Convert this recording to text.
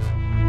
you